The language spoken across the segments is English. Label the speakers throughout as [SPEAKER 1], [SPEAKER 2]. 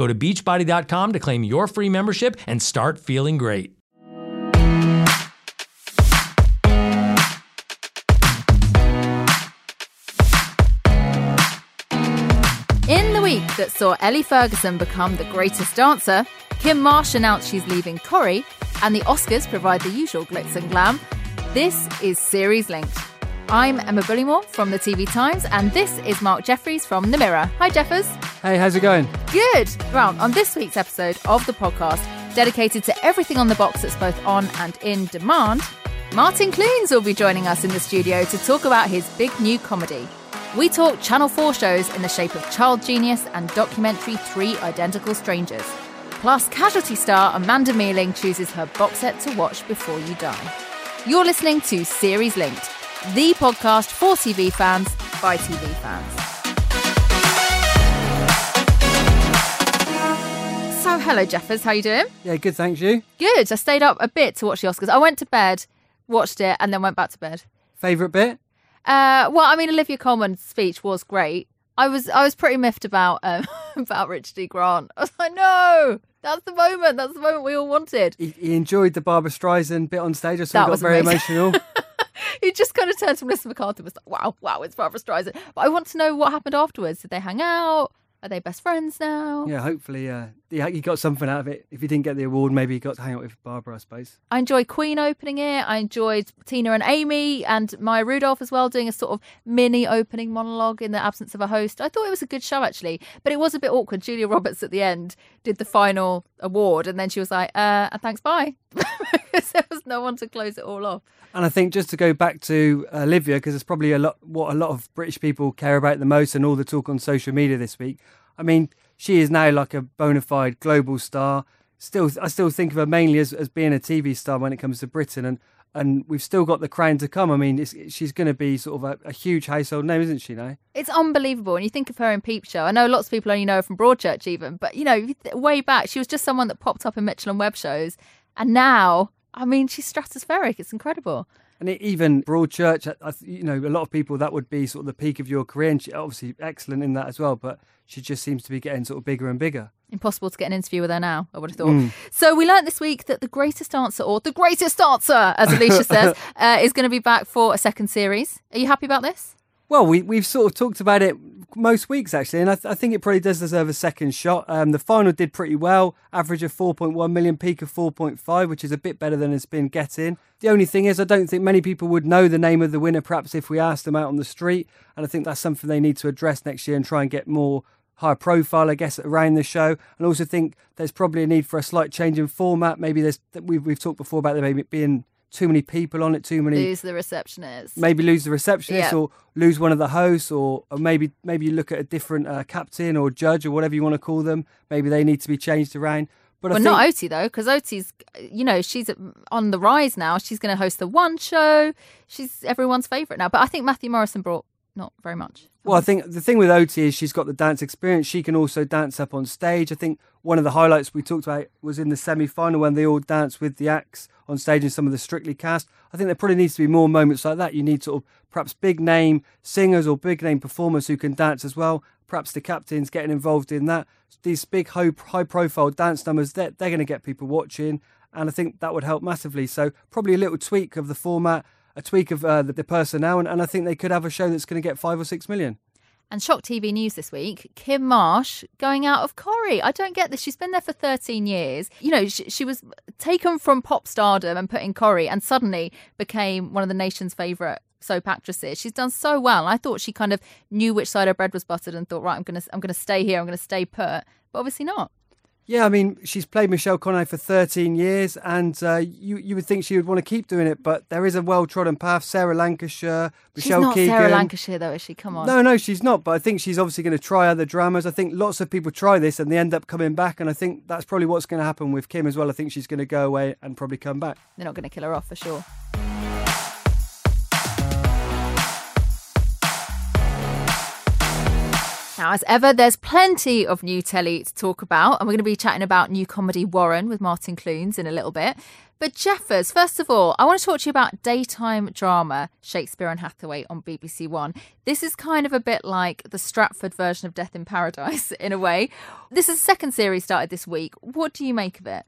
[SPEAKER 1] Go to beachbody.com to claim your free membership and start feeling great.
[SPEAKER 2] In the week that saw Ellie Ferguson become the greatest dancer, Kym Marsh announced she's leaving Corrie, and the Oscars provide the usual glitz and glam, this is Series Linked. I'm Emma Bullimore from the TV Times, and this is Mark Jefferies from The Mirror. Hi, Jeffers.
[SPEAKER 3] Hey, how's it going?
[SPEAKER 2] Good. Well, on this week's episode of the podcast, dedicated to everything on the box that's both on and in demand, Martin Clunes will be joining us in the studio to talk about his big new comedy. We talk Channel 4 shows in the shape of Child Genius and documentary Three Identical Strangers. Plus, casualty star Amanda Mealing chooses her box set to watch before you die. You're listening to Series Linked, the podcast for TV fans by TV fans. So, hello, Jeffers. How you doing?
[SPEAKER 3] Yeah, good, thanks. You?
[SPEAKER 2] Good. I stayed up a bit to watch the Oscars. I went to bed, watched it, and then went back to bed.
[SPEAKER 3] Favourite bit?
[SPEAKER 2] Uh, well, I mean, Olivia Colman's speech was great. I was I was pretty miffed about um, about Richard D. Grant. I was like, no, that's the moment. That's the moment we all wanted.
[SPEAKER 3] He, he enjoyed the Barbra Streisand bit on stage. I saw
[SPEAKER 2] That
[SPEAKER 3] he got very
[SPEAKER 2] amazing.
[SPEAKER 3] emotional.
[SPEAKER 2] he just kind of turned to Melissa McCarthy and was like, wow, wow, it's Barbra Streisand. But I want to know what happened afterwards. Did they hang out? Are they best friends now?
[SPEAKER 3] yeah, hopefully uh, he, he got something out of it. If he didn't get the award, maybe he got to hang out with Barbara, I suppose.
[SPEAKER 2] I enjoyed Queen opening it. I enjoyed Tina and Amy and Maya Rudolph as well doing a sort of mini opening monologue in the absence of a host. I thought it was a good show actually, but it was a bit awkward. Julia Roberts at the end did the final award and then she was like, uh, thanks, bye. because there was no one to close it all off.
[SPEAKER 3] And I think just to go back to Olivia, because it's probably a lot what a lot of British people care about the most, and all the talk on social media this week. I mean, she is now like a bona fide global star. Still, I still think of her mainly as, as being a TV star when it comes to Britain, and and we've still got the crown to come. I mean, she's going to be sort of a, a huge household name, isn't she? Now,
[SPEAKER 2] It's unbelievable. And you think of her in Peep Show. I know lots of people only know her from Broadchurch, even, but you know, way back, she was just someone that popped up in Mitchell and Webb shows. And now, I mean, she's stratospheric. It's incredible.
[SPEAKER 3] And it, even Broadchurch, I, I, you know, a lot of people that would be sort of the peak of your career, and she obviously excellent in that as well. But she just seems to be getting sort of bigger and bigger.
[SPEAKER 2] Impossible to get an interview with her now, I would have thought. So we learnt this week that the greatest answer, or the greatest answer, as Alesha says, uh, is going to be back for a second series. Are you happy about this?
[SPEAKER 3] Well, we we've sort of talked about it most weeks actually, and I, th- I think it probably does deserve a second shot. Um, the final did pretty well, average of 4.1 million, peak of 4.5, which is a bit better than it's been getting. The only thing is, I don't think many people would know the name of the winner, perhaps if we asked them out on the street, and I think that's something they need to address next year and try and get more higher profile, I guess, around the show. And also think there's probably a need for a slight change in format. Maybe there's we've we've talked before about there maybe being too many people on it, too many
[SPEAKER 2] Lose the receptionist.
[SPEAKER 3] maybe lose the receptionist
[SPEAKER 2] Yeah.
[SPEAKER 3] or lose one of the hosts or, or maybe maybe you look at a different uh, captain or judge or whatever you want to call them maybe they need to be changed around but I
[SPEAKER 2] Well,
[SPEAKER 3] think,
[SPEAKER 2] not Oti though, because Oti's, you know, she's on the rise now. She's going to host the One Show. She's everyone's favourite now. But I think Matthew Morrison brought not very much.
[SPEAKER 3] well I think the thing with Oti is she's got the dance experience. She can also dance up on stage. I think one of the highlights we talked about was in the semi-final when they all danced with the acts on stage and some of the Strictly cast. I think there probably needs to be more moments like that. You need sort of perhaps big name singers or big name performers who can dance as well. Perhaps the captains getting involved in that. These big high, high profile dance numbers they're, they're going to get people watching and I think that would help massively. So probably a little tweak of the format a tweak of uh, the, the personnel and, and I think they could have a show that's going to get five or six million
[SPEAKER 2] And Shock TV News this week, Kym Marsh going out of Corrie. I don't get this. She's been there for 13 years. You know, she, she was taken from pop stardom and put in Corrie and suddenly became one of the nation's favourite soap actresses. She's done so well. I thought she kind of knew which side her bread was buttered and thought, right, I'm gonna I'm gonna stay here. I'm gonna stay put. But obviously not.
[SPEAKER 3] Yeah, I mean, she's played Michelle Conaway for 13 years, and uh, you you would think she would want to keep doing it, but there is a well trodden path. Sarah Lancashire, Michelle
[SPEAKER 2] she's not
[SPEAKER 3] Keegan.
[SPEAKER 2] Sarah Lancashire, though, is she? Come on.
[SPEAKER 3] No, no, she's not. But I think she's obviously going to try other dramas. I think lots of people try this and they end up coming back, and I think that's probably what's going to happen with Kym as well. I think she's going to go away and probably come back.
[SPEAKER 2] They're not going to kill her off for sure. Now, as ever, there's plenty of new telly to talk about, and we're going to be chatting about new comedy Warren with Martin Clunes in a little bit. But Jeffers, first of all, I want to talk to you about daytime drama Shakespeare and Hathaway on BBC One. This is kind of a bit like the Stratford version of Death in Paradise in a way. This is the second series started this week. What do you make of it?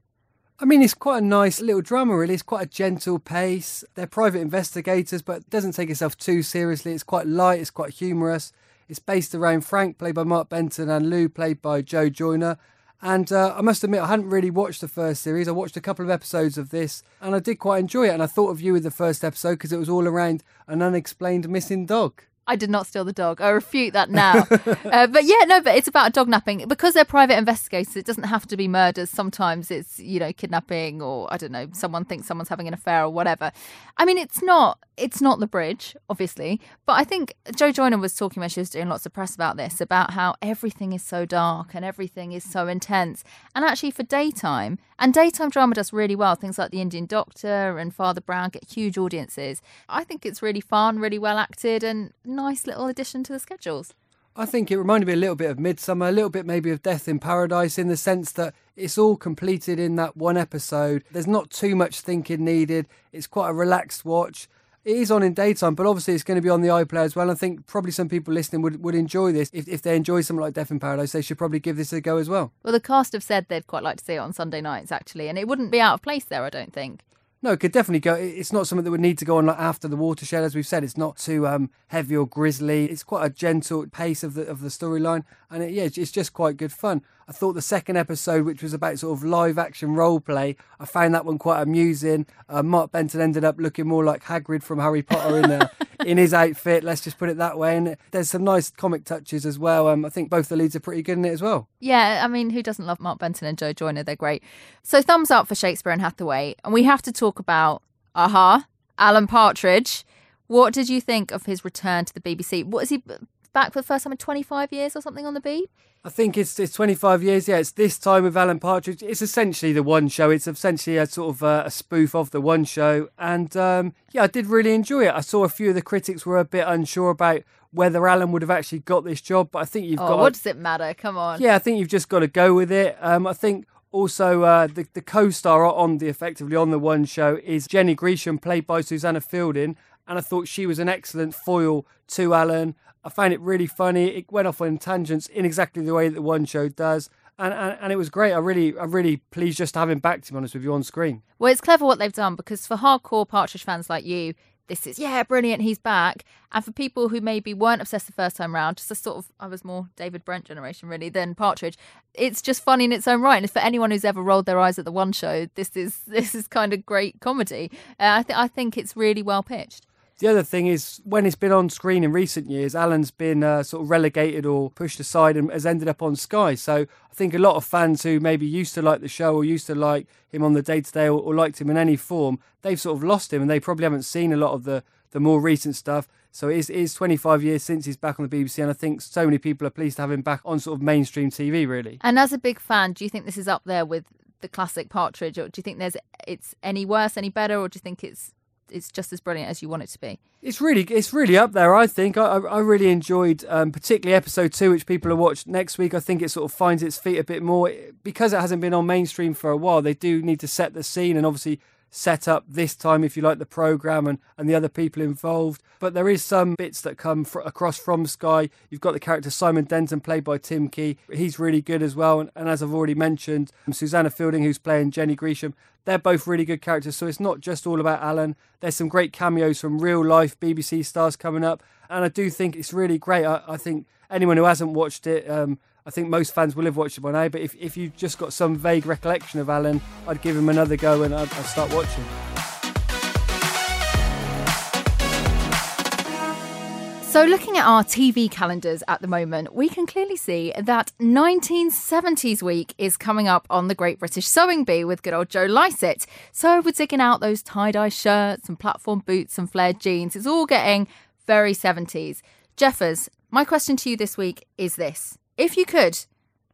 [SPEAKER 3] I mean, it's quite a nice little drama, really. It's quite a gentle pace. They're private investigators, but it doesn't take itself too seriously. It's quite light, it's quite humorous. It's based around Frank, played by Mark Benton, and Lou, played by Jo Joyner. And uh, I must admit, I hadn't really watched the first series. I watched a couple of episodes of this, and I did quite enjoy it. And I thought of you with the first episode because it was all around an unexplained missing dog.
[SPEAKER 2] I did not steal the dog. I refute that now. uh, but yeah, no, but it's about a dog napping because they're private investigators. It doesn't have to be murders. Sometimes it's you know kidnapping or I don't know. Someone thinks someone's having an affair or whatever. I mean, it's not it's not the bridge, obviously. But I think Jo Joyner was talking when she was doing lots of press about this about how everything is so dark and everything is so intense. And actually, for daytime and daytime drama does really well. Things like The Indian Doctor and Father Brown get huge audiences. I think it's really fun, really well acted, and nice little addition to the schedules.
[SPEAKER 3] I think it reminded me a little bit of Midsummer, a little bit maybe of Death in Paradise in the sense that it's all completed in that one episode. There's not too much thinking needed. It's quite a relaxed watch. It is on in daytime, but obviously it's going to be on the iPlayer as well. I think probably some people listening would, would enjoy this. If, if they enjoy something like Death in Paradise, they should probably give this a go as well.
[SPEAKER 2] Well, the cast have said they'd quite like to see it on Sunday nights, actually, and it wouldn't be out of place there, I don't think.
[SPEAKER 3] No, it could definitely go. It's not something that would need to go on like after the watershed, as we've said. It's not too um, heavy or grisly. It's quite a gentle pace of the of the storyline, and it, yeah, it's just quite good fun. I thought the second episode, which was about sort of live action role play, I found that one quite amusing. Uh, Mark Benton ended up looking more like Hagrid from Harry Potter in uh, in his outfit. Let's just put it that way. And there's some nice comic touches as well. Um, I think both the leads are pretty good in it as well.
[SPEAKER 2] Yeah, I mean, who doesn't love Mark Benton and Jo Joyner? They're great. So thumbs up for Shakespeare and Hathaway, and we have to talk about aha, Alan Partridge. What did you think of his return to the BBC? What is he back for the first time in 25 years or something on the Beeb?
[SPEAKER 3] I think it's it's 25 years. Yeah, it's this time with Alan Partridge. It's essentially the one show. It's essentially a sort of uh, a spoof of the one show. And um, yeah, I did really enjoy it. I saw a few of the critics were a bit unsure about whether Alan would have actually got this job, but I think you've
[SPEAKER 2] oh,
[SPEAKER 3] got.
[SPEAKER 2] What does it matter? Come on.
[SPEAKER 3] Yeah, I think you've just got to go with it. Um, I think also uh, the the co-star on the effectively on the one show is Jenny Gresham, played by Susanna Fielding, and I thought she was an excellent foil to Alan. I found it really funny. It went off on tangents in exactly the way that the one show does. And, and, and it was great. I really, I'm really pleased just to have him back. To be honest with you, on screen.
[SPEAKER 2] Well, it's clever what they've done because for hardcore Partridge fans like you, this is yeah, brilliant. He's back. And for people who maybe weren't obsessed the first time round, just a sort of I was more David Brent generation really than Partridge. It's just funny in its own right. And for anyone who's ever rolled their eyes at the one show, this is this is kind of great comedy. Uh, I think I think it's really well pitched.
[SPEAKER 3] The other thing is, when it's been on screen in recent years, Alan's been uh, sort of relegated or pushed aside and has ended up on Sky. So I think a lot of fans who maybe used to like the show or used to like him on the day to day or liked him in any form, they've sort of lost him and they probably haven't seen a lot of the, the more recent stuff. So it is, it is 25 years since he's back on the BBC, and I think so many people are pleased to have him back on sort of mainstream TV, really.
[SPEAKER 2] And as a big fan, do you think this is up there with the classic Partridge, or do you think there's it's any worse, any better, or do you think it's it's just as brilliant as you want it to be.
[SPEAKER 3] It's really it's really up there. I think I, I really enjoyed um, particularly episode two, which people will watch next week. I think it sort of finds its feet a bit more because it hasn't been on mainstream for a while. They do need to set the scene and obviously set up this time, if you like, the programme and, and the other people involved. But there is some bits that come fr- across from Sky. You've got the character Simon Denton, played by Tim Key. He's really good as well. And, and as I've already mentioned, Susanna Fielding, who's playing Jenny Gresham, they're both really good characters. So it's not just all about Alan. There's some great cameos from real life BBC stars coming up. And I do think it's really great. I, I think anyone who hasn't watched it, um, I think most fans will have watched it by now. But if, if you've just got some vague recollection of Alan, I'd give him another go and I'd, I'd start watching.
[SPEAKER 2] So, looking at our TV calendars at the moment, we can clearly see that 1970s week is coming up on the Great British Sewing Bee with good old Joe Lycett. So, we're digging out those tie dye shirts and platform boots and flared jeans. It's all getting very 70s. Jeffers, my question to you this week is this If you could,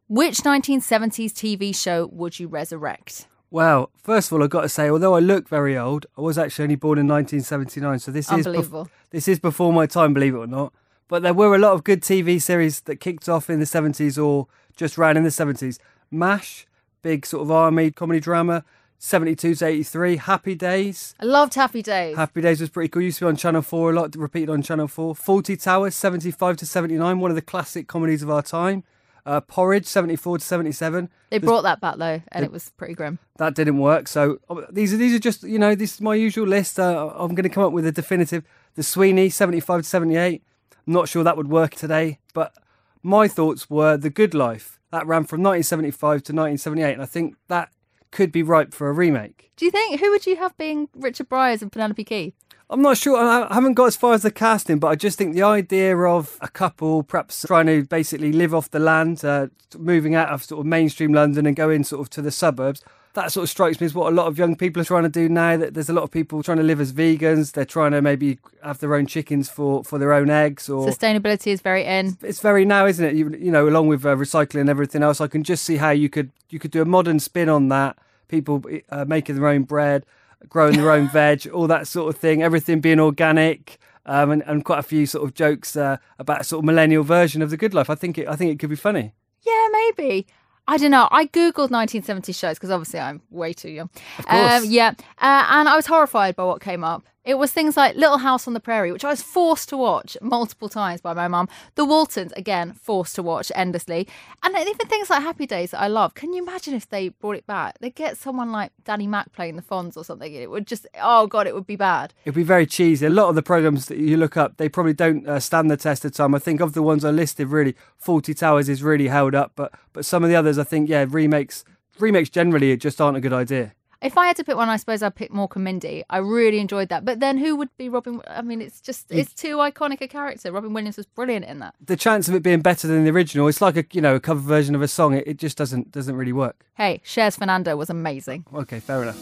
[SPEAKER 2] which 1970s TV show would you resurrect?
[SPEAKER 3] Well, first of all, I've got to say, although I look very old, I was actually only born in 1979, so this is
[SPEAKER 2] Unbelievable.
[SPEAKER 3] this is before my time, believe it or not. But there were a lot of good TV series that kicked off in the 70s or just ran in the 70s. MASH, big sort of army comedy drama. 72 to 83, Happy Days.
[SPEAKER 2] I loved Happy Days.
[SPEAKER 3] Happy Days was pretty cool. Used to be on Channel 4 a lot, repeated on Channel 4. Fawlty Towers, 75 to 79, one of the classic comedies of our time. Uh, Porridge, 74 to 77.
[SPEAKER 2] they brought that back though, and it was pretty grim.
[SPEAKER 3] that didn't work. So uh, these are these are just you know this is my usual list. Uh, I'm going to come up with a definitive. The Sweeney 75 to 78. I'm not sure that would work today, but my thoughts were The Good Life that ran from 1975 to 1978, and I think that could be ripe for a remake.
[SPEAKER 2] Do you think who would you have being Richard Briers and Penelope Keith?
[SPEAKER 3] I'm not sure. I I haven't got as far as the casting, but I just think the idea of a couple perhaps trying to basically live off the land, uh, moving out of sort of mainstream London and going sort of to the suburbs. That sort of strikes me as what a lot of young people are trying to do now. That there's a lot of people trying to live as vegans. They're trying to maybe have their own chickens for, for their own eggs, or
[SPEAKER 2] Sustainability is very in.
[SPEAKER 3] it's very now, isn't it? You, you know, along with uh, recycling and everything else, I can just see how you could you could do a modern spin on that. People uh, making their own bread, growing their own veg, all that sort of thing. Everything being organic, um, and, and quite a few sort of jokes uh, about a sort of millennial version of the good life. I think it I think it could be funny.
[SPEAKER 2] Yeah, maybe. I don't know. I googled 1970 shows because obviously I'm way too young.
[SPEAKER 3] Course.
[SPEAKER 2] yeah, uh, and I was horrified by what came up. It was things like Little House on the Prairie, which I was forced to watch multiple times by my mum. The Waltons, again, forced to watch endlessly. And even things like Happy Days that I love. Can you imagine if they brought it back? They'd get someone like Danny Mac playing the Fonz or something. It would just, oh God, it would be bad.
[SPEAKER 3] It'd be very cheesy. A lot of the programs that you look up, they probably don't uh, stand the test of time. I think of the ones I listed, really, Fawlty Towers is really held up, but but some of the others, I think, yeah, remakes remakes generally just aren't a good idea.
[SPEAKER 2] If I had to pick one, I suppose I'd pick Mork and Mindy. I really enjoyed that. But then who would be Robin? I mean, it's just, it's too iconic a character. Robin Williams was brilliant in that.
[SPEAKER 3] The chance of it being better than the original, it's like a you know a cover version of a song. It, it just doesn't doesn't really work.
[SPEAKER 2] Hey, Cher's Fernando was amazing.
[SPEAKER 3] Okay, fair enough.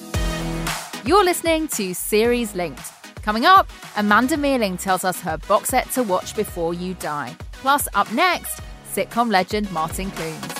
[SPEAKER 2] You're listening to Series Linked. Coming up, Amanda Mealing tells us her box set to watch before you die. Plus, up next, sitcom legend Martin Clunes.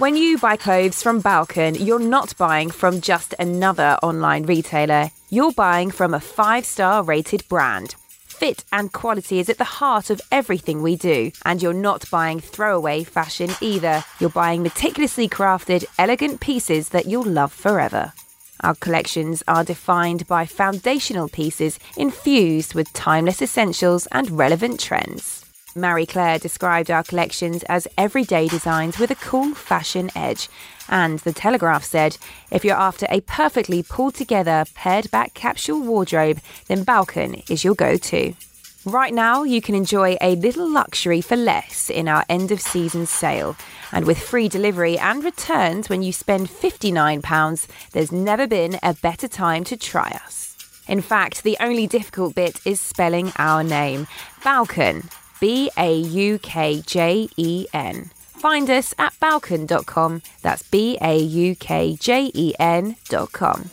[SPEAKER 4] When you buy clothes from Baukjen, you're not buying from just another online retailer. You're buying from a five star rated brand. Fit and quality is at the heart of everything we do, and you're not buying throwaway fashion either. You're buying meticulously crafted, elegant pieces that you'll love forever. Our collections are defined by foundational pieces infused with timeless essentials and relevant trends. Marie Claire described our collections as everyday designs with a cool fashion edge. And The Telegraph said, if you're after a perfectly pulled together, pared back capsule wardrobe, then Baukjen is your go to. Right now, you can enjoy a little luxury for less in our end of season sale. And with free delivery and returns when you spend £59, there's never been a better time to try us. In fact, the only difficult bit is spelling our name Baukjen. B A U K J E N. Find us at baukjen.com. That's B A U K J E N.com.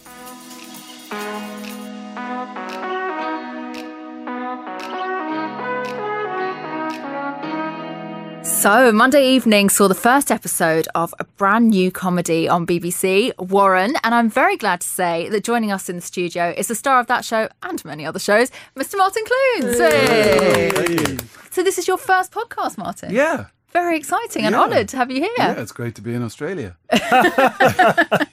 [SPEAKER 2] So, Monday evening saw the first episode of a brand new comedy on BBC, Warren, and I'm very glad to say that joining us in the studio is the star of that show and many other shows, Mr. Martin Clunes. Hey. So, this is your first podcast, Martin?
[SPEAKER 5] Yeah.
[SPEAKER 2] Very exciting and
[SPEAKER 5] Yeah.
[SPEAKER 2] honoured to have you here.
[SPEAKER 5] Yeah, it's great to be in Australia.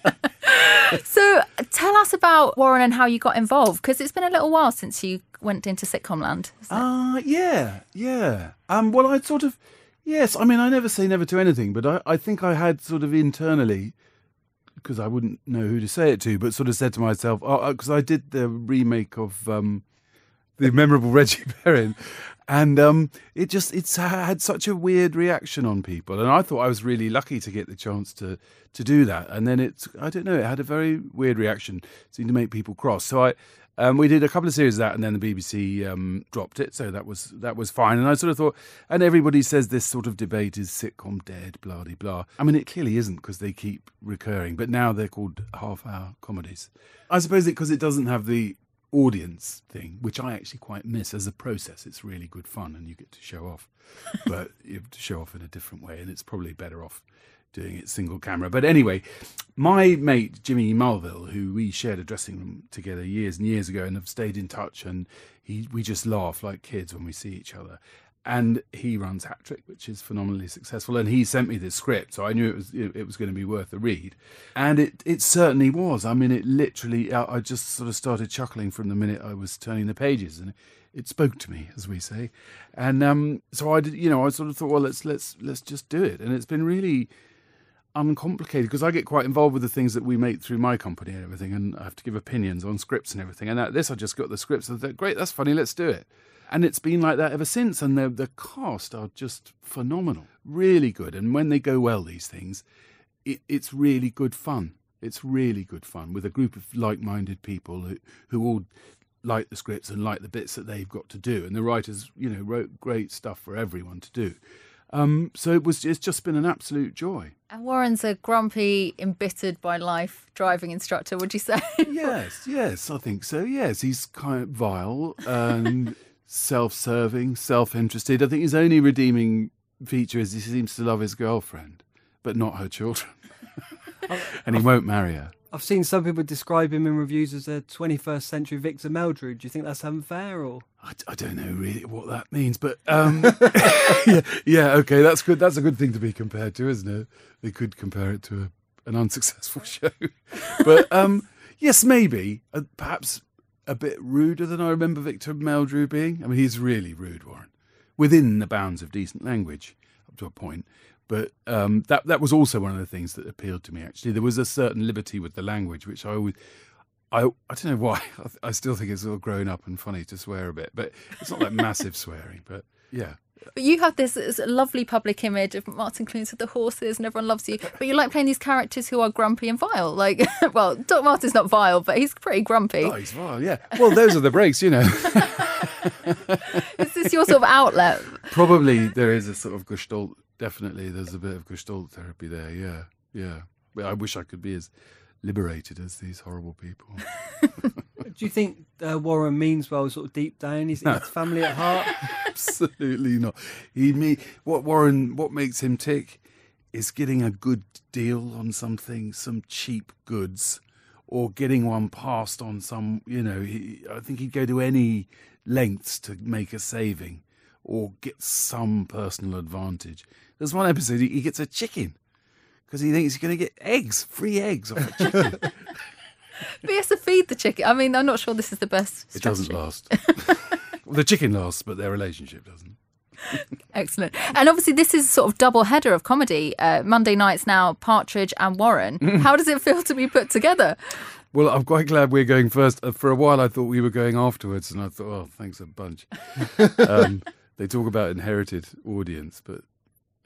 [SPEAKER 2] So tell us about Warren and how you got involved because it's been a little while since you went into sitcom land. isn't?
[SPEAKER 5] Ah, yeah, yeah. Um, well, I'd sort of, yes. I mean, I never say never to anything, but I, I think I had sort of internally, because I wouldn't know who to say it to, but sort of said to myself, oh, because I did the remake of um, the memorable Reggie Perrin, and um, it just it's had such a weird reaction on people, and I thought I was really lucky to get the chance to to do that, and then it's I don't know, it had a very weird reaction, seemed to make people cross. So I. Um, we did a couple of series of that, and then the BBC um, dropped it, so that was that was fine. And I sort of thought, and everybody says this sort of debate is sitcom dead, blah de blah. I mean, it clearly isn't because they keep recurring, but now they're called half-hour comedies. I suppose it because it doesn't have the audience thing, which I actually quite miss as a process. It's really good fun, and you get to show off, but you have to show off in a different way, and it's probably better off doing it single camera. But anyway, my mate Jimmy Mulville, who we shared a dressing room together years and years ago, and have stayed in touch, and he we just laugh like kids when we see each other. And he runs Hat Trick, which is phenomenally successful. And he sent me this script, so I knew it was it, was going to be worth a read. And it it certainly was. I mean, it literally. I just sort of started chuckling from the minute I was turning the pages, and it spoke to me, as we say. And um, so I did. You know, I sort of thought, well, let's let's let's just do it. And it's been really uncomplicated because I get quite involved with the things that we make through my company and everything, and I have to give opinions on scripts and everything. And at this, I just got the scripts. I thought, great, that's funny, let's do it. And it's been like that ever since. And the the cast are just phenomenal, really good. And when they go well, these things, it, it's really good fun. It's really good fun with a group of like-minded people who who all like the scripts and like the bits that they've got to do. And the writers, you know, wrote great stuff for everyone to do. Um, so it was. It's just been an absolute joy.
[SPEAKER 2] And Warren's a grumpy, embittered by life driving instructor, would you say?
[SPEAKER 5] yes, yes, I think so. Yes, he's kind of vile and self-serving, self-interested. I think his only redeeming feature is he seems to love his girlfriend, but not her children, and he won't marry her.
[SPEAKER 3] I've seen some people describe him in reviews as a 21st century Victor Meldrew. Do you think that's unfair or?
[SPEAKER 5] I, I don't know really what that means, but um, yeah, yeah, okay, that's good. That's a good thing to be compared to, isn't it? They could compare it to a, an unsuccessful show, but um, yes, maybe uh, perhaps a bit ruder than I remember Victor Meldrew being. I mean, he's really rude, Warren, within the bounds of decent language up to a point. But um, that that was also one of the things that appealed to me. Actually, there was a certain liberty with the language, which I always. I, I don't know why. I, I still think it's all grown up and funny to swear a bit, but it's not like massive swearing. But yeah,
[SPEAKER 2] But you have this, this lovely public image of Martin Clunes with the horses and everyone loves you. But you like playing these characters who are grumpy and vile. Like, well, Doc Martin's not vile, but he's pretty grumpy.
[SPEAKER 5] oh, he's vile. Yeah. Well, those are the breaks, you know.
[SPEAKER 2] Is this your sort of outlet?
[SPEAKER 5] Probably there is a sort of gestalt. Definitely, there's a bit of gestalt therapy there. Yeah, yeah. But I wish I could be as liberated as these horrible people.
[SPEAKER 3] Do you think uh, Warren means well, sort of deep down? He's, he's family at heart.
[SPEAKER 5] Absolutely not. He me what Warren what makes him tick is getting a good deal on something, some cheap goods, or getting one passed on some. You know, he, I think he'd go to any lengths to make a saving or get some personal advantage. There's one episode he, he gets a chicken because he thinks he's going to get eggs, free eggs off a chicken.
[SPEAKER 2] But he has to feed the chicken. I mean, I'm not sure this is the best
[SPEAKER 5] it doesn't last. well, the chicken lasts, but their relationship doesn't.
[SPEAKER 2] Excellent. And obviously, this is sort of double header of comedy. Uh, Monday nights now, Partridge and Warren. How does it feel to be put together?
[SPEAKER 5] Well, I'm quite glad we're going first. Uh, For a while, I thought we were going afterwards, and I thought, oh, thanks a bunch. um, they talk about inherited audience, but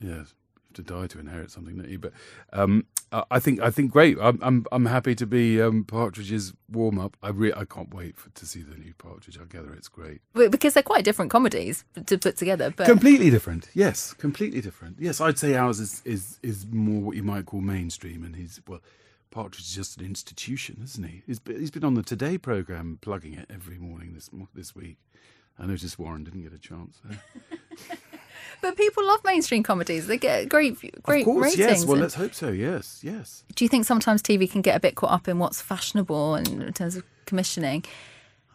[SPEAKER 5] yeah, you have to die to inherit something, don't you? But um, I think I think great. I'm I'm, I'm happy to be um, Partridge's warm up. I re- I can't wait for, to see the new Partridge. I gather it's great.
[SPEAKER 2] Because they're quite different comedies to put together. But
[SPEAKER 5] Completely different. Yes, completely different. Yes, I'd say ours is, is is more what you might call mainstream, and he's well, Partridge is just an institution, isn't he? He's been, he's been on the Today program, plugging it every morning this this week. I noticed Warren didn't get a chance. There.
[SPEAKER 2] but people love mainstream comedies. They get great great
[SPEAKER 5] of course,
[SPEAKER 2] ratings.
[SPEAKER 5] yes. Well, let's hope so. Yes, yes.
[SPEAKER 2] Do you think sometimes TV can get a bit caught up in what's fashionable and in terms of commissioning?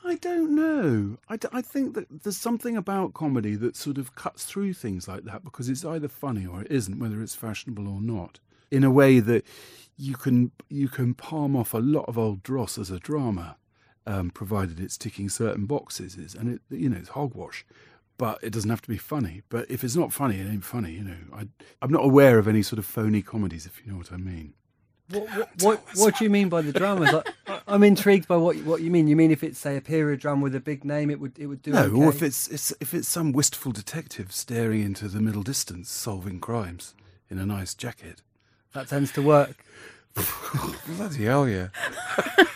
[SPEAKER 5] I don't know. I, d- I think that there's something about comedy that sort of cuts through things like that because it's either funny or it isn't, whether it's fashionable or not. In a way that you can you can palm off a lot of old dross as a drama, um, provided it's ticking certain boxes. Is and it you know it's hogwash, but it doesn't have to be funny. But if it's not funny, it ain't funny. You know, I I'm not aware of any sort of phony comedies, if you know what I mean.
[SPEAKER 3] What, what, what, what do you mean by the dramas? Like, I'm intrigued by what what you mean. You mean if it's say a period drama with a big name, it would it would do
[SPEAKER 5] No,
[SPEAKER 3] okay?
[SPEAKER 5] or if it's, it's if it's some wistful detective staring into the middle distance, solving crimes in a nice jacket.
[SPEAKER 3] that tends to work.
[SPEAKER 5] Bloody hell, yeah!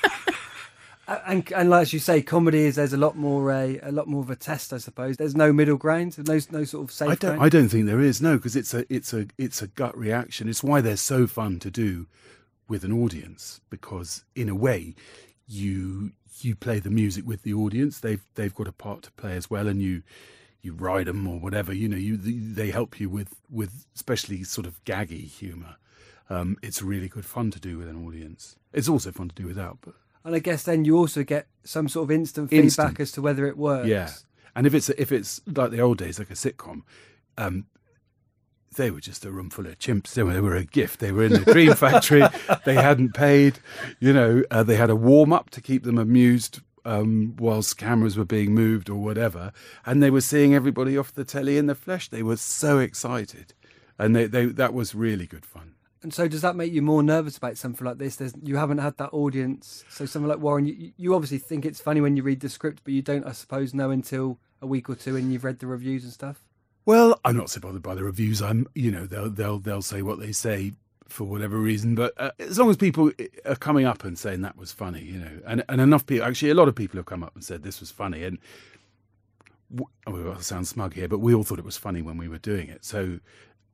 [SPEAKER 3] And and like as you say, comedy is there's a lot more a a lot more of a test, I suppose. There's no middle ground, no no sort of safe
[SPEAKER 5] I don't.
[SPEAKER 3] ground.
[SPEAKER 5] I don't think there is no, because it's a it's a it's a gut reaction. It's why they're so fun to do with an audience, because in a way, you you play the music with the audience. They've they've got a part to play as well, and you you ride them or whatever. You know, you they help you with with especially sort of gaggy humour. Um, it's really good fun to do with an audience. It's also fun to do without, but
[SPEAKER 3] And I guess then you also get some sort of instant,
[SPEAKER 5] Instant.
[SPEAKER 3] feedback as to whether it works.
[SPEAKER 5] Yeah, and if it's if it's like the old days, like a sitcom, um, they were just a room full of chimps. They were, they were a gift. They were in the dream factory. They hadn't paid. You know, uh, they had a warm up to keep them amused um, whilst cameras were being moved or whatever, and they were seeing everybody off the telly in the flesh. They were so excited, and they, they that was really good fun.
[SPEAKER 3] And so does that make you more nervous about something like this? There's you haven't had that audience. So something like Warren, you, you obviously think it's funny when you read the script, but you don't, I suppose, know until a week or two and you've read the reviews and stuff.
[SPEAKER 5] Well, I'm not so bothered by the reviews. I'm, you know, they'll they'll they'll say what they say for whatever reason. But uh, as long as people are coming up and saying that was funny, you know, and and enough people, actually, a lot of people have come up and said this was funny, and w- oh, I sound smug here, but we all thought it was funny when we were doing it. So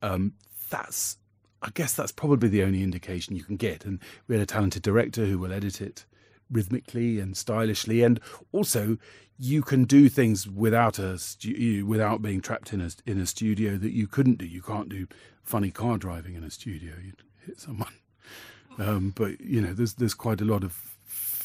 [SPEAKER 5] um, that's, I guess, that's probably the only indication you can get. And we had a talented director who will edit it rhythmically and stylishly, and also you can do things without a stu- without being trapped in a in a studio that you couldn't do. You can't do funny car driving in a studio. You'd hit someone. Um, but you know, there's there's quite a lot of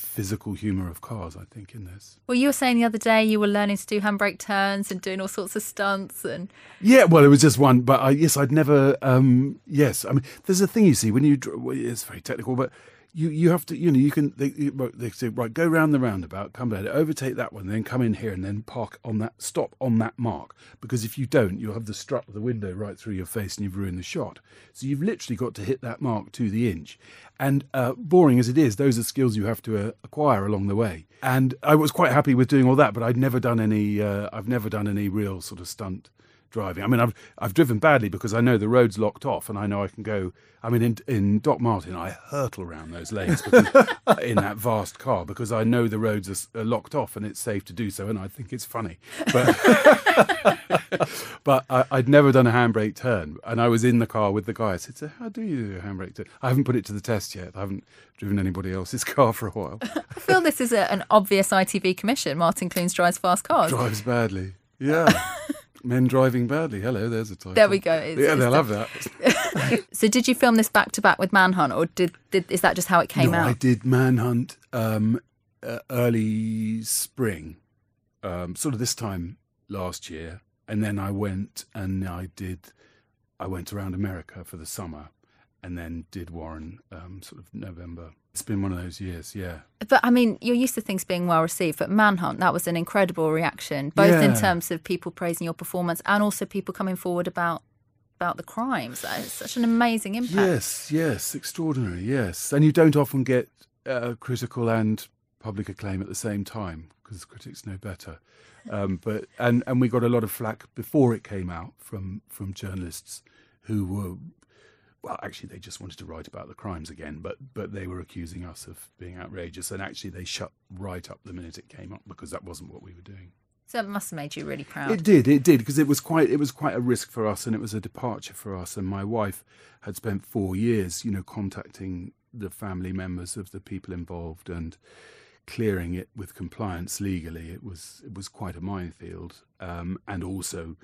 [SPEAKER 5] physical humour of cars, I think, in this.
[SPEAKER 2] Well, you were saying the other day you were learning to do handbrake turns and doing all sorts of stunts and
[SPEAKER 5] Yeah, well, it was just one, but I, yes, I'd never. Um, yes, I mean, there's a thing you see when you. well, It's very technical, but you you have to. You know, you can. They, they say right, go round the roundabout, come back, overtake that one, then come in here and then park on that stop on that mark. Because if you don't, you'll have the strut of the window right through your face and you've ruined the shot. So you've literally got to hit that mark to the inch. And uh, boring as it is, those are skills you have to uh, acquire along the way. And I was quite happy with doing all that, but I'd never done any. Uh, I've never done any real sort of stunt driving. I mean, I've I've driven badly because I know the road's locked off, and I know I can go. I mean, in in Doc Martin, I hurtle around those lanes because, in that vast car because I know the roads are, are locked off and it's safe to do so, and I think it's funny. But but I, I'd never done a handbrake turn, and I was in the car with the guy. I said, "So how do you do a handbrake turn?" I haven't put it to the test yet. I haven't driven anybody else's car for a while.
[SPEAKER 2] I feel this is a, an obvious ITV commission. Martin Clunes drives fast cars.
[SPEAKER 5] Drives badly. Yeah. Men driving badly. Hello, there's a title.
[SPEAKER 2] There we go. It's-
[SPEAKER 5] yeah,
[SPEAKER 2] it's
[SPEAKER 5] they'll
[SPEAKER 2] the-
[SPEAKER 5] have that.
[SPEAKER 2] So did you film this back to back with Manhunt, or did, did is that just how it came
[SPEAKER 5] no,
[SPEAKER 2] out?
[SPEAKER 5] I did Manhunt um, uh, early spring, um, sort of this time last year, and then I went and I did. I went around America for the summer, and then did Warren um, sort of November. It's been one of those years, yeah.
[SPEAKER 2] But I mean, you're used to things being well received, but Manhunt, that was an incredible reaction, both in terms of people praising your performance and also people coming forward about about the crimes. That is such an amazing impact.
[SPEAKER 5] Yes, yes, extraordinary. Yes, and you don't often get uh, critical and public acclaim at the same time because critics know better. Um, but and and we got a lot of flack before it came out from from journalists who were. Well, actually, they just wanted to write about the crimes again, but but they were accusing us of being outrageous, and actually, they shut right up the minute it came up because that wasn't what we were doing.
[SPEAKER 2] So it must have made you really proud.
[SPEAKER 5] It did, it did, because it was quite it was quite a risk for us, and it was a departure for us. And my wife had spent four years, you know, contacting the family members of the people involved and clearing it with compliance legally. It was it was quite a minefield, um, and also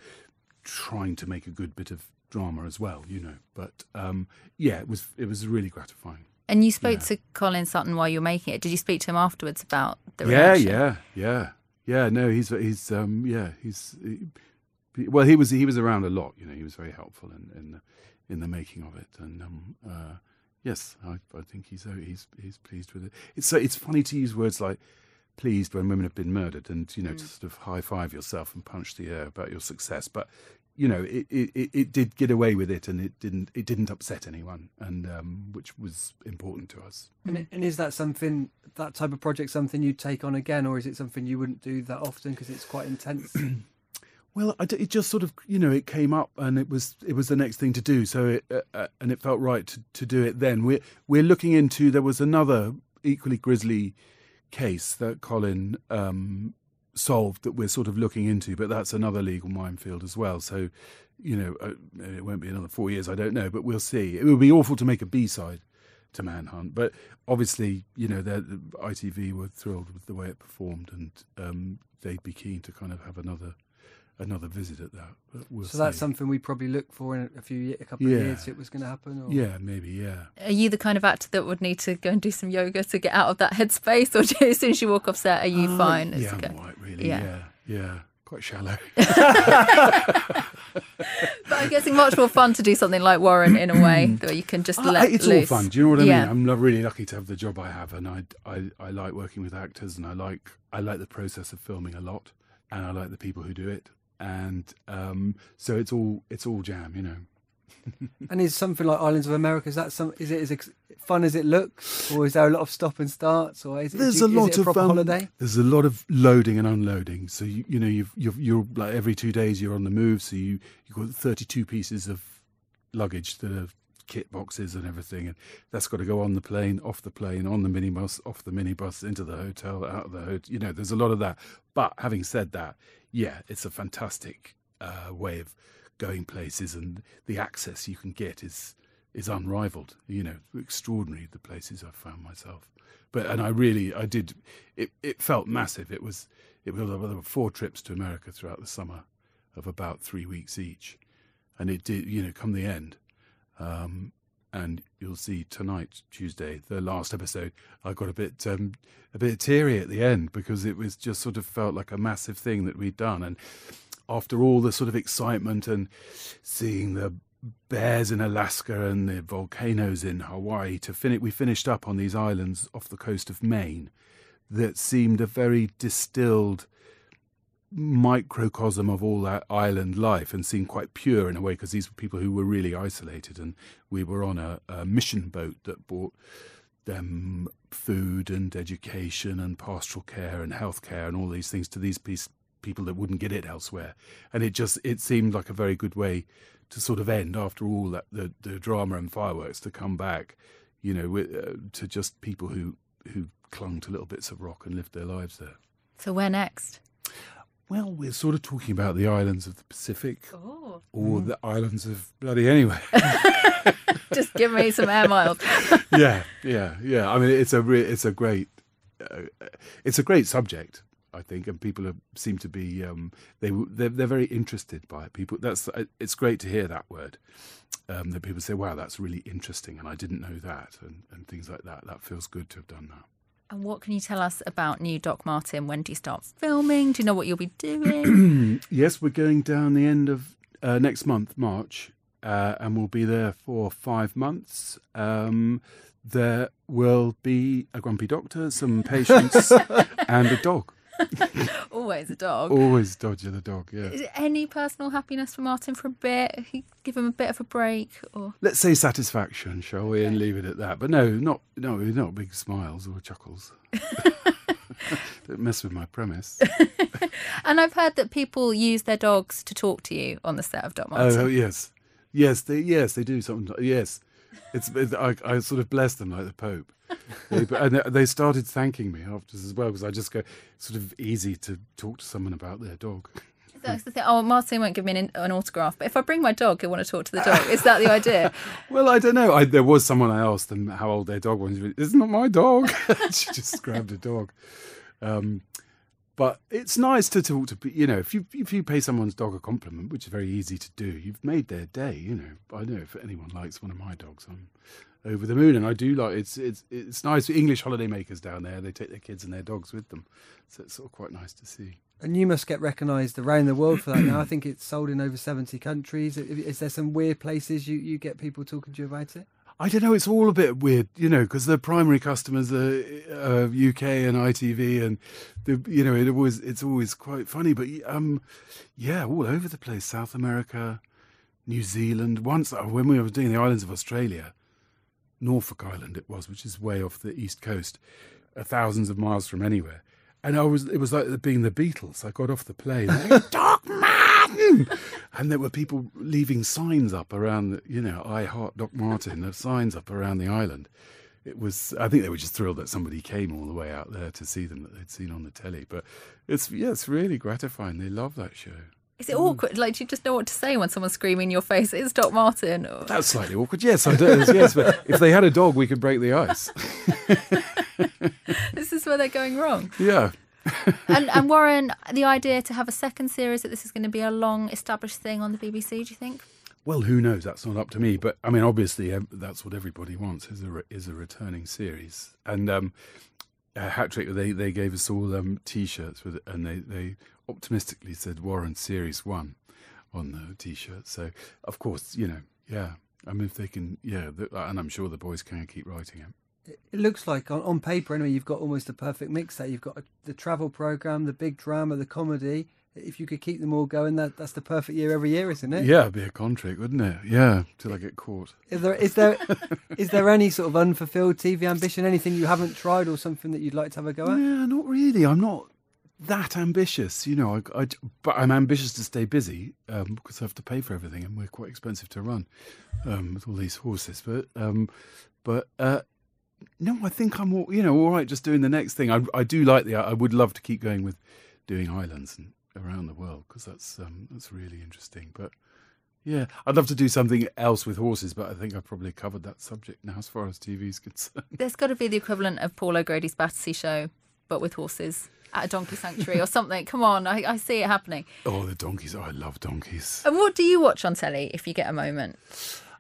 [SPEAKER 5] trying to make a good bit of drama as well, you know. But um, yeah, it was it was really gratifying.
[SPEAKER 2] And you spoke
[SPEAKER 5] Yeah.
[SPEAKER 2] to Colin Sutton while you were making it. Did you speak to him afterwards about the
[SPEAKER 5] yeah,
[SPEAKER 2] reaction?
[SPEAKER 5] yeah, yeah, yeah. No, he's he's um yeah he's he, well he was he was around a lot. You know, he was very helpful in in the, in the making of it, and um uh, yes, I I think he's uh, he's he's pleased with it. It's so it's funny to use words like pleased when women have been murdered, and you know to sort of high five yourself and punch the air about your success, but. You know, it, it, it- did get away with it, and it didn't it didn't upset anyone, and um, which was important to us.
[SPEAKER 3] And, and is that something, that type of project, something you'd take on again, or is it something you wouldn't do that often because it's quite intense?
[SPEAKER 5] Well, I it just sort of, you know, it came up and it was it was the next thing to do. So it uh, uh, and it felt right to, to do it then. We're we're looking into. There was another equally grisly case that Colin um, solved that we're sort of looking into, but that's another legal minefield as well. So, you know, uh, it won't be another four years. I don't know, but we'll see. It would be awful to make a B side to Manhunt, but obviously, you know, ITV were thrilled with the way it performed, and um, they'd be keen to kind of have another another visit at that. But we'll
[SPEAKER 3] so that's something we probably look for in a few a couple
[SPEAKER 5] Yeah.
[SPEAKER 3] of years if it was going to happen. Or?
[SPEAKER 5] Yeah, maybe. Yeah.
[SPEAKER 2] Are you the kind of actor that would need to go and do some yoga to get out of that headspace, or do as soon as you walk off set, are you
[SPEAKER 5] Uh,
[SPEAKER 2] fine? as
[SPEAKER 5] Yeah,
[SPEAKER 2] to?
[SPEAKER 5] I'm all right, really.
[SPEAKER 2] Yeah.
[SPEAKER 5] Yeah. yeah, Quite shallow.
[SPEAKER 2] But I'm guessing much more fun to do something like Warren in a way, where you can just
[SPEAKER 5] I-
[SPEAKER 2] let
[SPEAKER 5] it's
[SPEAKER 2] loose.
[SPEAKER 5] all fun. Do you know what I
[SPEAKER 2] Yeah.
[SPEAKER 5] mean? I'm lo- really lucky to have the job I have, and I, I I like working with actors, and I like I like the process of filming a lot, and I like the people who do it, and um, so it's all it's all jam, you know.
[SPEAKER 3] And is something like Islands of America is that some? Is it as ex- fun as it looks, or is there a lot of stop and starts, or is it,
[SPEAKER 5] There's
[SPEAKER 3] do
[SPEAKER 5] a lot
[SPEAKER 3] a
[SPEAKER 5] of um,
[SPEAKER 3] holiday?
[SPEAKER 5] There's a lot of loading and unloading. So you you know you've you're, you're like every two days you're on the move. So you you've got 32 pieces of luggage that are kit boxes and everything, and that's got to go on the plane, off the plane, on the minibus, off the minibus, into the hotel, out of the hotel. You know, there's a lot of that. But having said that, yeah, it's a fantastic uh, way of going places, and the access you can get is is unrivaled. You know, extraordinary the places I've found myself. But and I really, I did. It it felt massive. It was it was there were four trips to America throughout the summer, of about three weeks each, and it did. You know, come the end, um, and you'll see tonight, Tuesday, the last episode. I got a bit um, a bit teary at the end because it was just sort of felt like a massive thing that we'd done, and after all the sort of excitement and seeing the bears in Alaska and the volcanoes in Hawaii to finish, we finished up on these islands off the coast of Maine that seemed a very distilled microcosm of all that island life and seemed quite pure in a way because these were people who were really isolated and we were on a, a mission boat that brought them food and education and pastoral care and healthcare and all these things to these piece, people that wouldn't get it elsewhere and it just it seemed like a very good way to sort of end after all that the, the drama and fireworks to come back you know with, uh, to just people who who clung to little bits of rock and lived their lives there
[SPEAKER 2] So where next?
[SPEAKER 5] Well, we're sort of talking about the islands of the Pacific
[SPEAKER 2] Oh,
[SPEAKER 5] or the islands of bloody anywhere.
[SPEAKER 2] just give me some air miles.
[SPEAKER 5] yeah, yeah, yeah. I mean, it's a re- it's a great uh, it's a great subject, I think, and people are, seem to be um, they they're, they're very interested by it. People, that's uh, it's great to hear that word. Um, that people say, "Wow, that's really interesting," and I didn't know that, and, and things like that. That feels good to have done that.
[SPEAKER 2] And what can you tell us about new Doc Martin? When do you start filming? Do you know what you'll be doing?
[SPEAKER 5] Yes, we're going down the end of uh, next month, March, uh, and we'll be there for five months. Um, there will be a grumpy doctor, some patients, and a dog.
[SPEAKER 2] Always a dog.
[SPEAKER 5] Always dodging the dog, yeah.
[SPEAKER 2] Is it any personal happiness for Martin for a bit? Give him a bit of a break, or
[SPEAKER 5] Let's say satisfaction, shall we, and leave it at that. But no, not no, not big smiles or chuckles. Don't mess with my premise.
[SPEAKER 2] and I've heard that people use their dogs to talk to you on the set of Doc Martin.
[SPEAKER 5] Oh, yes, yes, they yes they do something. Yes, it's, it's I, I sort of bless them like the Pope. They, and they started thanking me after as well because I just go sort of easy to talk to someone about their dog.
[SPEAKER 2] That's the thing. Oh, Martin won't give me an, an autograph, but if I bring my dog, he'll want to talk to the dog. Is that the idea?
[SPEAKER 5] Well, I don't know. I, there was someone I asked them how old their dog was. It's not my dog. she just grabbed a dog. Um, but it's nice to talk to you know if you if you pay someone's dog a compliment, which is very easy to do, you've made their day. You know, I know if anyone likes one of my dogs, I'm over the moon. And I do like it's it's it's nice. English holidaymakers down there, they take their kids and their dogs with them, so it's sort of quite nice to see.
[SPEAKER 3] And you must get recognised around the world for that now. I think it's sold in over 70 countries. Is there some weird places you, you get people talking to you about it?
[SPEAKER 5] I don't know. It's all a bit weird, you know, because the primary customers are uh, UK and ITV, and the you know it always it's always quite funny. But um, yeah, all over the place. South America, New Zealand. Once uh, when we were doing the islands of Australia, Norfolk Island it was, which is way off the east coast, uh, thousands of miles from anywhere. And I was it was like being the Beatles. I got off the plane, Martin, and there were people leaving signs up around, you know, I heart Doc Martin, the signs up around the island. It was, I think they were just thrilled that somebody came all the way out there to see them that they'd seen on the telly. But it's, yeah, it's really gratifying. They love that show.
[SPEAKER 2] Is it awkward? Like, do you just know what to say when someone's screaming in your face? It's Doc Martin. Or...
[SPEAKER 5] That's slightly awkward. Yes, I do. Yes, but if they had a dog, we could break the ice.
[SPEAKER 2] this is where they're going wrong.
[SPEAKER 5] Yeah.
[SPEAKER 2] And, and Warren, the idea to have a second series that this is going to be a long established thing on the BBC, do you think?
[SPEAKER 5] Well, who knows? That's not up to me. But I mean, obviously, ev- that's what everybody wants is a re- is a returning series. And um, uh, Hat Trick, they they gave us all um, T-shirts with, and they they optimistically said Warren Series One on the T-shirt. So of course, you know, yeah. I mean, if they can, yeah, and I'm sure the boys can keep writing it.
[SPEAKER 3] It looks like on, on paper, anyway, you've got almost a perfect mix there. You've got a, the travel program, the big drama, the comedy. If you could keep them all going, that that's the perfect year every year, isn't it?
[SPEAKER 5] Yeah, it'd be a contract, wouldn't it? Yeah, till I get caught.
[SPEAKER 3] Is there is there is there any sort of unfulfilled TV ambition? Anything you haven't tried, or something that you'd like to have a go at?
[SPEAKER 5] Yeah, not really. I'm not that ambitious, you know. I, I- but I'm ambitious to stay busy um, because I have to pay for everything, and we're quite expensive to run um, with all these horses. But um, but uh, no, I think I'm all, you know all right. Just doing the next thing. I, I do like the. I would love to keep going with doing islands and around the world because that's um, that's really interesting. But yeah, I'd love to do something else with horses, but I think I've probably covered that subject now as far as TV is concerned.
[SPEAKER 2] There's got to be the equivalent of Paul O'Grady's Battersea show, but with horses at a donkey sanctuary or something. Come on, I, I see it happening.
[SPEAKER 5] Oh, the donkeys! Oh, I love donkeys.
[SPEAKER 2] And what do you watch on telly if you get a moment?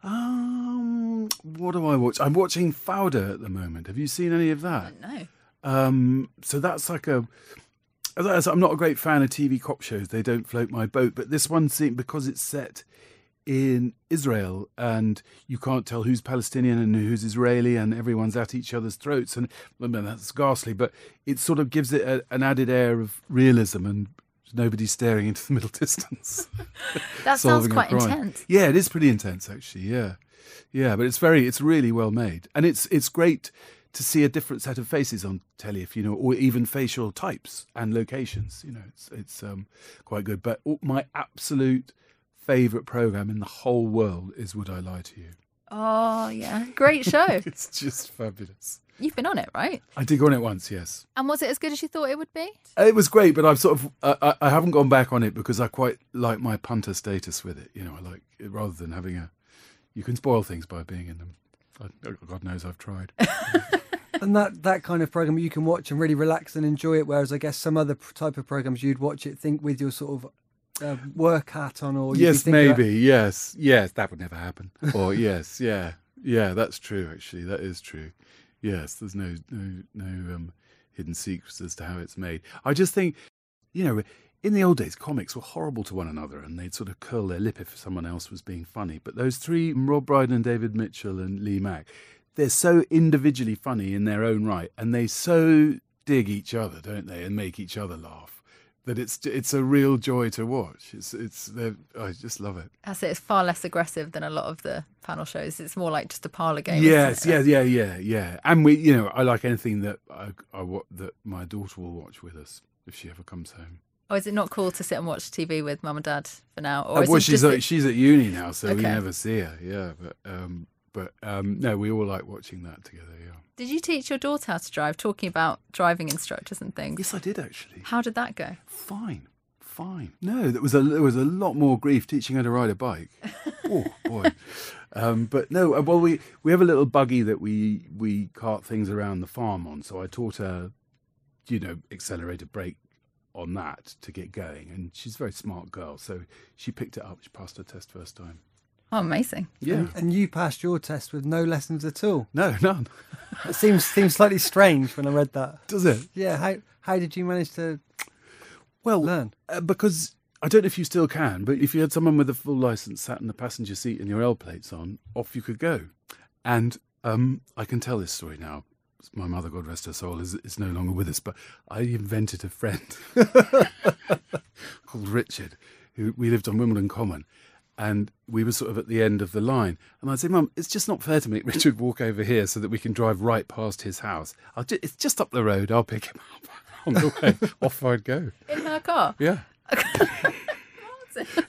[SPEAKER 5] Um, what do I watch? I'm watching Fauda at the moment. Have you seen any of that?
[SPEAKER 2] No.
[SPEAKER 5] Um, so that's like a. as I said, I'm not a great fan of TV cop shows. They don't float my boat. But this one seemed because it's set in Israel and you can't tell who's Palestinian and who's Israeli and everyone's at each other's throats and I mean, that's ghastly. But it sort of gives it a, an added air of realism and nobody's staring into the middle distance.
[SPEAKER 2] That sounds quite intense.
[SPEAKER 5] Yeah, it is pretty intense actually. Yeah, yeah, but it's very, it's really well made, and it's it's great to see a different set of faces on telly, if you know, or even facial types and locations. You know, it's it's um, quite good. But my absolute favorite program in the whole world is Would I Lie to You?
[SPEAKER 2] Oh, yeah. Great show.
[SPEAKER 5] It's just fabulous.
[SPEAKER 2] You've been on it, right?
[SPEAKER 5] I did go on it once, yes.
[SPEAKER 2] And was it as good as you thought it would be?
[SPEAKER 5] It was great, but I've sort of I, I- I haven't gone back on it because I quite like my punter status with it. You know, I like it rather than having a. You can spoil things by being in them. I, God knows I've tried.
[SPEAKER 3] And that that kind of program you can watch and really relax and enjoy it. Whereas I guess some other type of programs you'd watch it, think with your sort of uh, work hat on, or
[SPEAKER 5] yes,
[SPEAKER 3] thinking about-
[SPEAKER 5] maybe. Yes, yes, that would never happen. Or yes, yeah, yeah, that's true. Actually, that is true. Yes, there's no no no um, hidden secrets as to how it's made. I just think, you know, in the old days, comics were horrible to one another, and they'd sort of curl their lip if someone else was being funny. But those three, Rob Brydon, David Mitchell, and Lee Mack, they're so individually funny in their own right, and they so dig each other, don't they, and make each other laugh. That it's it's a real joy to watch. It's it's I just love it.
[SPEAKER 2] I say it's far less aggressive than a lot of the panel shows. It's more like just a parlour game.
[SPEAKER 5] Yes, yeah, yeah, yeah, yeah. And we, you know, I like anything that I, I that my daughter will watch with us if she ever comes home.
[SPEAKER 2] Oh, is it not cool to sit and watch TV with mum and dad for now? Or
[SPEAKER 5] Uh, well, she's at, she's at uni now, so we never see her. Yeah, but um, but um, no, we all like watching that together. Yeah.
[SPEAKER 2] Did you teach your daughter how to drive? Talking about driving instructors and things.
[SPEAKER 5] Yes, I did actually.
[SPEAKER 2] How did that go?
[SPEAKER 5] Fine, fine. No, there was a there was a lot more grief teaching her to ride a bike. oh boy. Um, but no, uh, well, we we have a little buggy that we we cart things around the farm on. So I taught her, you know, accelerator brake on that to get going, and she's a very smart girl. So she picked it up. She passed her test first time.
[SPEAKER 2] Oh, amazing.
[SPEAKER 5] Yeah.
[SPEAKER 3] And you passed your test with no lessons at all.
[SPEAKER 5] No, none.
[SPEAKER 3] It seems seems slightly strange when I read that.
[SPEAKER 5] Does it?
[SPEAKER 3] Yeah. How how did you manage to
[SPEAKER 5] Well,
[SPEAKER 3] learn?
[SPEAKER 5] Uh, because I don't know if you still can, but if you had someone with a full license sat in the passenger seat and your L plates on, off you could go. And um, I can tell this story now. My mother, God rest her soul, is, is no longer with us, but I invented a friend called Richard, who we lived on Wimbledon Common. And we were sort of at the end of the line. And I'd say, Mum, it's just not fair to make Richard walk over here so that we can drive right past his house. I'll ju- it's just up the road. I'll pick him up on the way. Off I'd go.
[SPEAKER 2] In her car.
[SPEAKER 5] Yeah.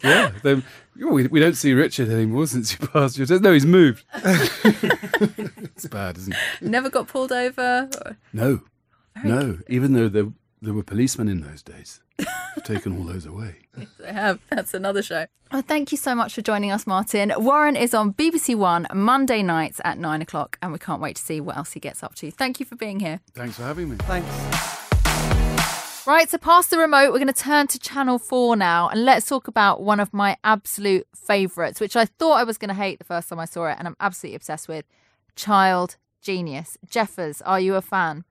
[SPEAKER 5] yeah. Then oh, we, we don't see Richard anymore since you passed your test. No, he's moved. it's bad, isn't it?
[SPEAKER 2] Never got pulled over. or-
[SPEAKER 5] No. no. Even though there there were policemen in those days. I've taken all those away.
[SPEAKER 2] I have. That's another show. Well, thank you so much for joining us, Martin. Warren is on BBC One Monday nights at nine o'clock, and we can't wait to see what else he gets up to. Thank you for being here.
[SPEAKER 5] Thanks for having me.
[SPEAKER 3] Thanks.
[SPEAKER 2] Right, so past the remote, we're going to turn to Channel 4 now and let's talk about one of my absolute favourites, which I thought I was going to hate the first time I saw it, and I'm absolutely obsessed with Child Genius. Jeffers, are you a fan?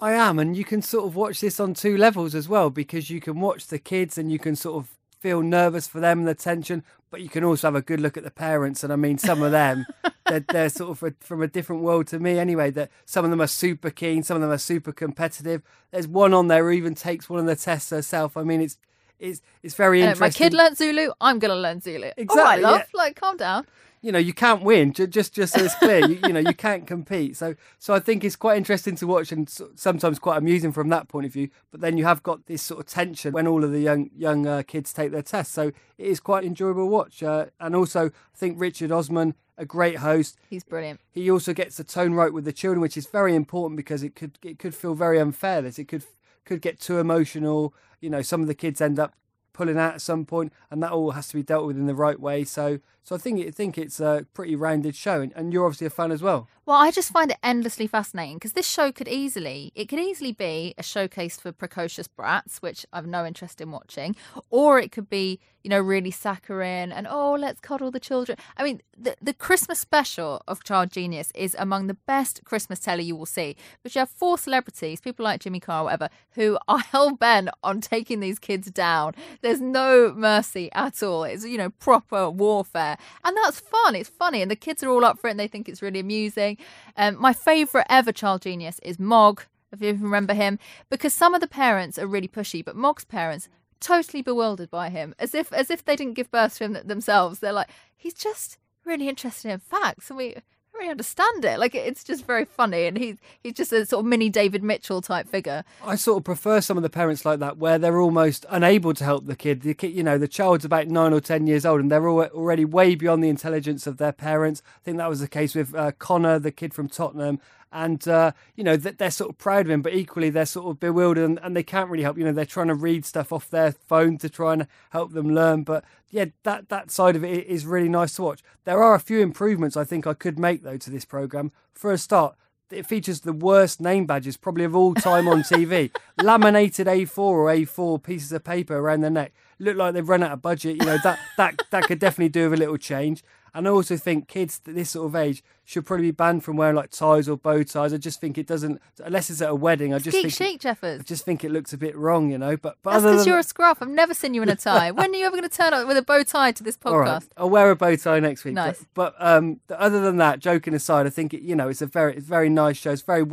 [SPEAKER 3] I am, and you can sort of watch this on two levels as well because you can watch the kids and you can sort of feel nervous for them and the tension, but you can also have a good look at the parents. And I mean, some of them, they're, they're sort of a, from a different world to me anyway. That some of them are super keen, some of them are super competitive. There's one on there who even takes one of the tests herself. I mean, it's it's it's very
[SPEAKER 2] Uh,
[SPEAKER 3] interesting.
[SPEAKER 2] my kid learnt Zulu, I'm going to learn Zulu. All right,
[SPEAKER 3] Exactly,
[SPEAKER 2] love.
[SPEAKER 3] yeah.
[SPEAKER 2] Like, calm down.
[SPEAKER 3] you know you can't win ju- just just so it's clear you, you know you can't compete so so i think it's quite interesting to watch and sometimes quite amusing from that point of view but then you have got this sort of tension when all of the young young uh, kids take their tests so it is quite enjoyable watch uh, and also i think richard osman a great host
[SPEAKER 2] He's brilliant.
[SPEAKER 3] he also gets the tone right with the children, which is very important because it could it could feel very unfair. This it could could get too emotional. You know, some of the kids end up pulling out at some point, and that all has to be dealt with in the right way. So, so I think I think it's a pretty rounded show, and, and you're obviously a fan as well.
[SPEAKER 2] Well, I just find it endlessly fascinating because this show could easily, it could easily be a showcase for precocious brats, which I've no interest in watching, or it could be, you know, really saccharine and oh, let's cuddle the children. I mean, the the Christmas special of Child Genius is among the best Christmas telly you will see. But you have four celebrities, people like Jimmy Carr, whatever, who are hell bent on taking these kids down. There's no mercy at all. It's you know proper warfare, and that's fun. It's funny, and the kids are all up for it, and they think it's really amusing. Um, my favourite ever child genius is Mog. If you remember him, because some of the parents are really pushy, but Mog's parents totally bewildered by him, as if as if they didn't give birth to him themselves. They're like, he's just really interested in facts, and we really understand it. Like it's just very funny, and he's he's just a sort of mini David Mitchell type figure.
[SPEAKER 3] I sort of prefer some of the parents like that, where they're almost unable to help the kid. The kid, you know, the child's about nine or ten years old, and they're al- already way beyond the intelligence of their parents. I think that was the case with uh, Connor, the kid from Tottenham, and uh, you know that they're sort of proud of him, but equally they're sort of bewildered, and, and they can't really help. You know, they're trying to read stuff off their phone to try and help them learn, but yeah, that that side of it is really nice to watch. There are a few improvements I think I could make though to this program. For a start, it features the worst name badges probably of all time on TV. Laminated A4 or A4 pieces of paper around the neck. Look like they've run out of budget. You know that that that could definitely do with a little change. And I also think kids at this sort of age should probably be banned from wearing like ties or bow ties. I just think it doesn't, unless it's at a wedding. I just
[SPEAKER 2] Geek
[SPEAKER 3] think
[SPEAKER 2] chic, Jeffers.
[SPEAKER 3] I just think it looks a bit wrong, you know. But but
[SPEAKER 2] That's because
[SPEAKER 3] than
[SPEAKER 2] you're a scruff. I've never seen you in a tie. when are you ever going to turn up with a bow tie to this podcast?
[SPEAKER 3] All right, I'll wear a bow tie next week.
[SPEAKER 2] Nice.
[SPEAKER 3] But, but um, other than that, joking aside, I think it, you know it's a very it's very nice show. It's very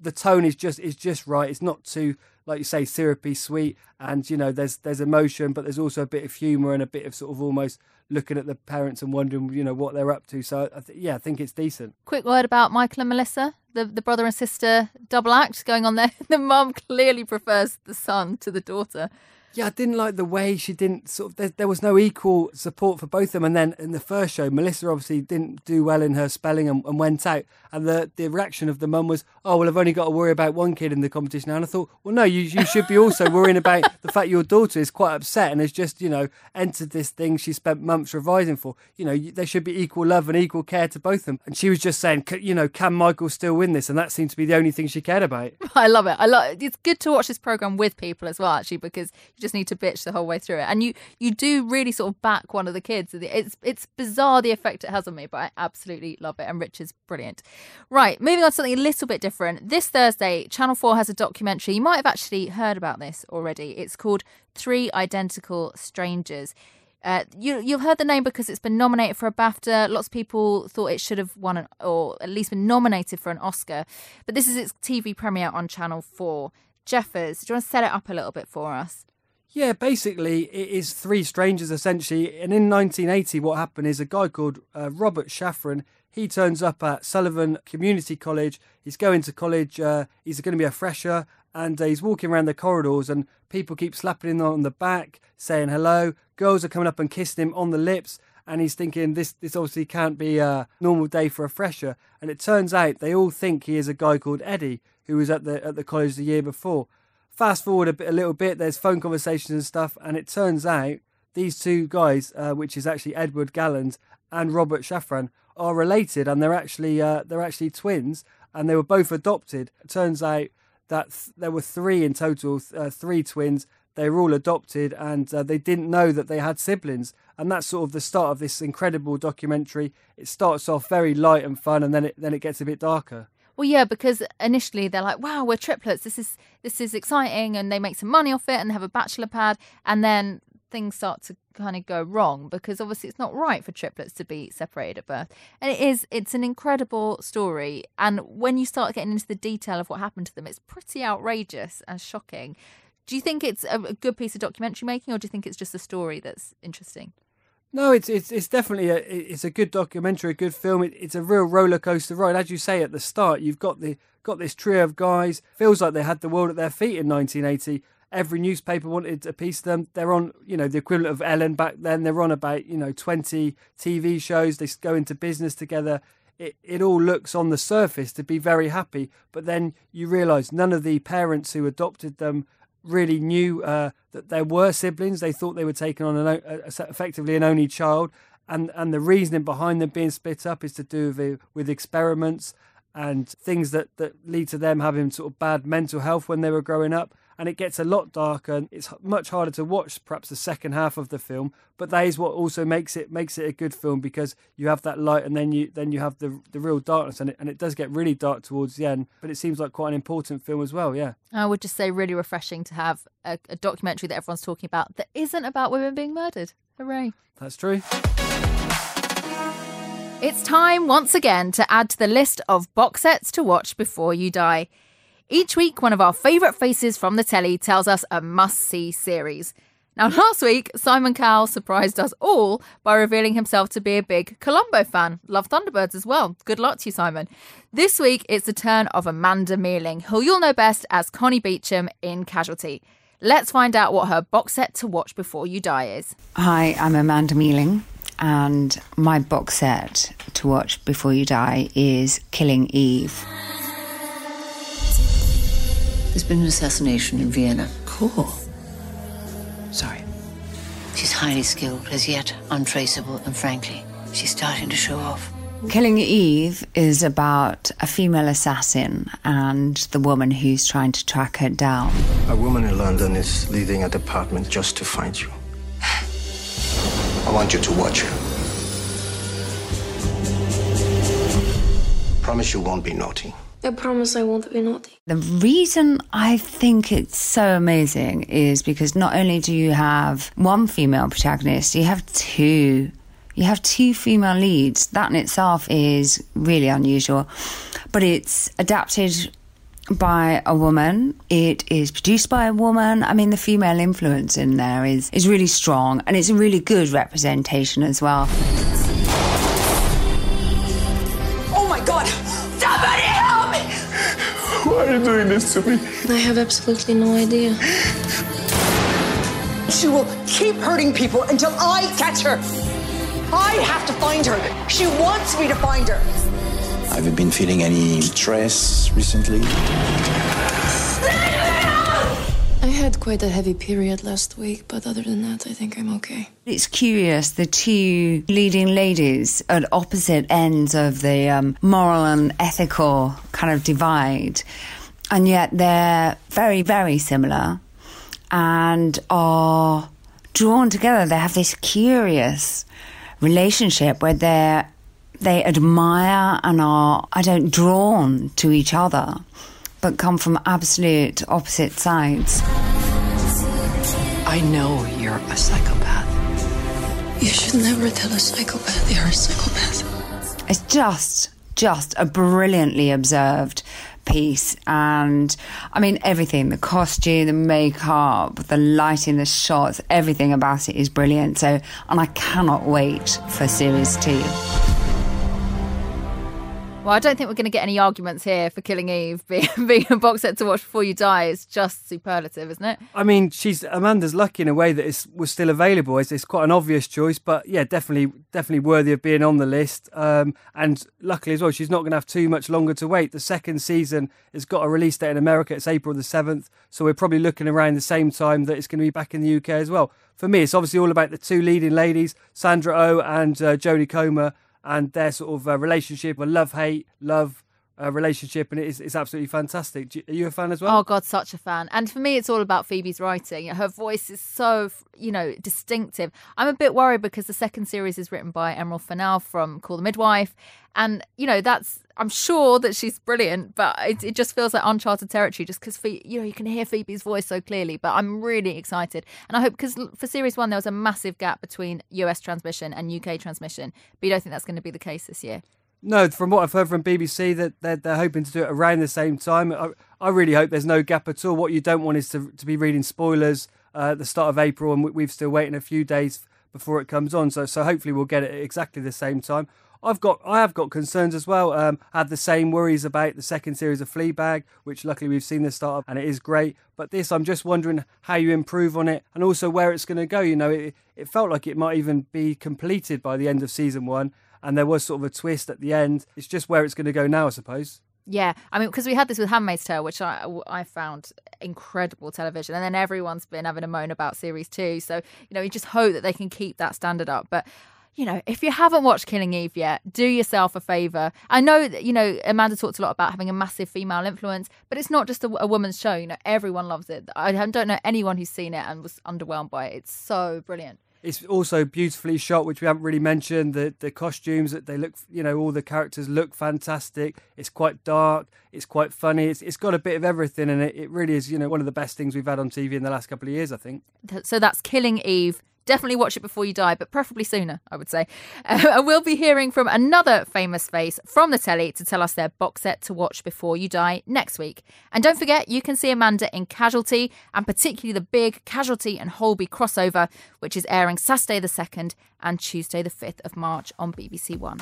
[SPEAKER 3] the tone is just is just right. It's not too like you say syrupy sweet, and you know there's there's emotion, but there's also a bit of humour and a bit of sort of almost looking at the parents and wondering you know what they're up to. So I th- yeah, I think it's decent.
[SPEAKER 2] Quick word about Michael and Melissa, the, the brother and sister double act going on there. The mum clearly prefers the son to the daughter.
[SPEAKER 3] Yeah, I didn't like the way she didn't sort of. There, there was no equal support for both of them. And then in the first show, Melissa obviously didn't do well in her spelling and, and went out. And the, the reaction of the mum was, "Oh well, I've only got to worry about one kid in the competition." And I thought, well, no, you you should be also worrying about the fact your daughter is quite upset and has just you know entered this thing she spent months revising for. You know, there should be equal love and equal care to both of them. And she was just saying, "C- you know, can Michael still win this? And that seemed to be the only thing she cared about.
[SPEAKER 2] I love it. I love. It. It's good to watch this program with people as well, actually, because You just need to bitch the whole way through it, and you you do really sort of back one of the kids. It's it's bizarre the effect it has on me, but I absolutely love it. And Rich is brilliant. Right, moving on to something a little bit different. This Thursday, Channel Four has a documentary. You might have actually heard about this already. It's called Three Identical Strangers. Uh, you you've heard the name because it's been nominated for a BAFTA. Lots of people thought it should have won an, or at least been nominated for an Oscar. But this is its TV premiere on Channel Four. Jeffers, do you want to set it up a little bit for us?
[SPEAKER 3] Yeah, basically, it is three strangers essentially. And in 1980, what happened is a guy called uh, Robert Shafran. He turns up at Sullivan Community College. He's going to college. Uh, he's going to be a fresher, and uh, he's walking around the corridors, and people keep slapping him on the back, saying hello. Girls are coming up and kissing him on the lips, and he's thinking this this obviously can't be a normal day for a fresher. And it turns out they all think he is a guy called Eddie who was at the at the college the year before. Fast forward a bit, a little bit. There's phone conversations and stuff, and it turns out these two guys, uh, which is actually Edward Galland and Robert Shafran, are related, and they're actually uh, they're actually twins, and they were both adopted. It turns out that th- there were three in total, uh, three twins. They were all adopted, and uh, they didn't know that they had siblings. And that's sort of the start of this incredible documentary. It starts off very light and fun, and then it then it gets a bit darker.
[SPEAKER 2] Well, yeah, because initially they're like, "Wow, we're triplets. This is this is exciting," and they make some money off it, and they have a bachelor pad, and then things start to kind of go wrong because obviously it's not right for triplets to be separated at birth. And it is it's an incredible story and when you start getting into the detail of what happened to them it's pretty outrageous and shocking. Do you think it's a good piece of documentary making or do you think it's just a story that's interesting?
[SPEAKER 3] No, it's it's it's definitely a it's a good documentary, a good film. It, it's a real roller coaster ride, as you say at the start. You've got the got this trio of guys. Feels like they had the world at their feet in 1980. Every newspaper wanted a piece of them. They're on, you know, the equivalent of Ellen back then. They're on about you know 20 TV shows. They go into business together. It, it all looks on the surface to be very happy, but then you realise none of the parents who adopted them really knew uh, that there were siblings. They thought they were taking on an, effectively an only child, and and the reasoning behind them being split up is to do with, with experiments and things that that lead to them having sort of bad mental health when they were growing up and it gets a lot darker. It's much harder to watch, perhaps the second half of the film, but that is what also makes it makes it a good film because you have that light, and then you then you have the the real darkness, and it and it does get really dark towards the end. But it seems like quite an important film as well. Yeah,
[SPEAKER 2] I would just say really refreshing to have a, a documentary that everyone's talking about that isn't about women being murdered. Hooray!
[SPEAKER 3] That's true.
[SPEAKER 2] It's time once again to add to the list of box sets to watch before you die. Each week, one of our favourite faces from the telly tells us a must see series. Now, last week, Simon Cowell surprised us all by revealing himself to be a big Columbo fan. Love Thunderbirds as well. Good luck to you, Simon. This week, it's the turn of Amanda Mealing, who you'll know best as Connie Beecham in Casualty. Let's find out what her box set to watch before you die is.
[SPEAKER 6] Hi, I'm Amanda Mealing, and my box set to watch before you die is Killing Eve.
[SPEAKER 7] There's been an assassination in Vienna.
[SPEAKER 8] Cool.
[SPEAKER 7] Sorry. She's highly skilled, as yet untraceable, and frankly, she's starting to show off.
[SPEAKER 6] Killing Eve is about a female assassin and the woman who's trying to track her down.
[SPEAKER 9] A woman in London is leading a department just to find you. I want you to watch her. Promise you won't be naughty.
[SPEAKER 10] I promise I won't be naughty.
[SPEAKER 6] The reason I think it's so amazing is because not only do you have one female protagonist, you have two. You have two female leads. That in itself is really unusual. But it's adapted by a woman. It is produced by a woman. I mean, the female influence in there is, is really strong and it's a really good representation as well.
[SPEAKER 9] Are you doing this to me?
[SPEAKER 10] I have absolutely no idea.
[SPEAKER 11] She will keep hurting people until I catch her. I have to find her. She wants me to find her.
[SPEAKER 9] Have you been feeling any stress recently?
[SPEAKER 10] I had quite a heavy period last week, but other than that, I think I'm okay.
[SPEAKER 6] It's curious, the two leading ladies at opposite ends of the um, moral and ethical kind of divide, and yet they're very, very similar. and are drawn together. They have this curious relationship where they're they admire and are I don't drawn to each other, but come from absolute opposite sides.
[SPEAKER 8] I know you're a psychopath.
[SPEAKER 10] You should never tell a psychopath you're a psychopath.
[SPEAKER 6] It's just just a brilliantly observed piece and I mean everything the costume the makeup the lighting the shots everything about it is brilliant. So and I cannot wait for series 2
[SPEAKER 2] Well, I don't think we're going to get any arguments here for Killing Eve being, being a box set to watch before you die. It's just superlative, isn't it?
[SPEAKER 3] I mean, she's Amanda's lucky in a way that it was still available. It's, it's quite an obvious choice, but yeah, definitely, definitely worthy of being on the list. Um, and luckily as well, she's not going to have too much longer to wait. The second season has got a release date in America. It's April the seventh, so we're probably looking around the same time that it's going to be back in the UK as well. For me, it's obviously all about the two leading ladies, Sandra O oh and uh, Jodie Comer and their sort of uh, relationship, a love hate, love uh, relationship, and it's, it's absolutely fantastic. You, are you a fan as well?
[SPEAKER 2] Oh God, such a fan! And for me, it's all about Phoebe's writing. Her voice is so you know distinctive. I'm a bit worried because the second series is written by Emerald Fennell from Call the Midwife, and you know that's I'm sure that she's brilliant, but it, it just feels like uncharted territory just because you know you can hear Phoebe's voice so clearly. But I'm really excited, and I hope because for series one there was a massive gap between US transmission and UK transmission, but you don't think that's going to be the case this year.
[SPEAKER 3] No, from what I've heard from BBC, that they're, they're hoping to do it around the same time. I, I really hope there's no gap at all. What you don't want is to, to be reading spoilers uh, at the start of April, and we've still waiting a few days before it comes on. So, so hopefully we'll get it at exactly the same time. I've got I have got concerns as well. Um, I had the same worries about the second series of Fleabag, which luckily we've seen the start of, and it is great. But this, I'm just wondering how you improve on it, and also where it's going to go. You know, it, it felt like it might even be completed by the end of season one, and there was sort of a twist at the end. It's just where it's going to go now, I suppose.
[SPEAKER 2] Yeah, I mean, because we had this with Handmaid's Tale, which I I found incredible television, and then everyone's been having a moan about series two. So you know, you just hope that they can keep that standard up. But you know, if you haven't watched Killing Eve yet, do yourself a favor. I know that, you know, Amanda talked a lot about having a massive female influence, but it's not just a, a, woman's show. You know, everyone loves it. I don't know anyone who's seen it and was underwhelmed by it. It's so brilliant.
[SPEAKER 3] It's also beautifully shot, which we haven't really mentioned. The the costumes that they look, you know, all the characters look fantastic. It's quite dark. It's quite funny. It's it's got a bit of everything, and it, it really is, you know, one of the best things we've had on TV in the last couple of years. I think.
[SPEAKER 2] So that's Killing Eve Definitely watch it before you die, but preferably sooner, I would say. Uh, we'll be hearing from another famous face from the telly to tell us their box set to watch before you die next week. And don't forget, you can see Amanda in Casualty, and particularly the big Casualty and Holby crossover, which is airing Saturday the 2nd and Tuesday the 5th of March on BBC One.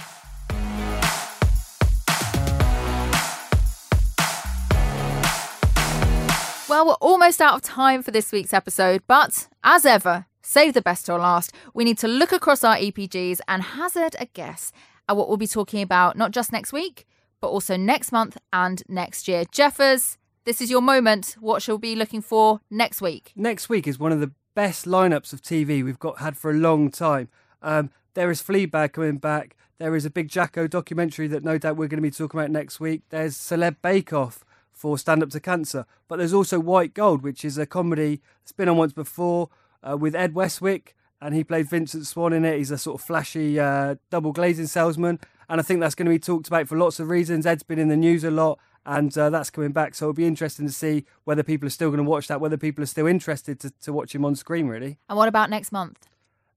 [SPEAKER 2] Well, we're almost out of time for this week's episode, but as ever, save the best till last. We need to look across our EPGs and hazard a guess at what we'll be talking about, not just next week, but also next month and next year. Jeffers, this is your moment. What shall we be looking for next week?
[SPEAKER 3] Next week is one of the best lineups of TV we've got had for a long time. Um, there is Fleabag coming back. There is a big Jacko documentary that no doubt we're going to be talking about next week. There's Celeb Bake Off for Stand Up to Cancer. But there's also White Gold, which is a comedy that's been on once before uh, with Ed Westwick, and he played Vincent Swan in it. He's a sort of flashy uh, double glazing salesman, and I think that's going to be talked about for lots of reasons. Ed's been in the news a lot, and uh, that's coming back. So it'll be interesting to see whether people are still going to watch that, whether people are still interested to, to watch him on screen, really.
[SPEAKER 2] And what about next month?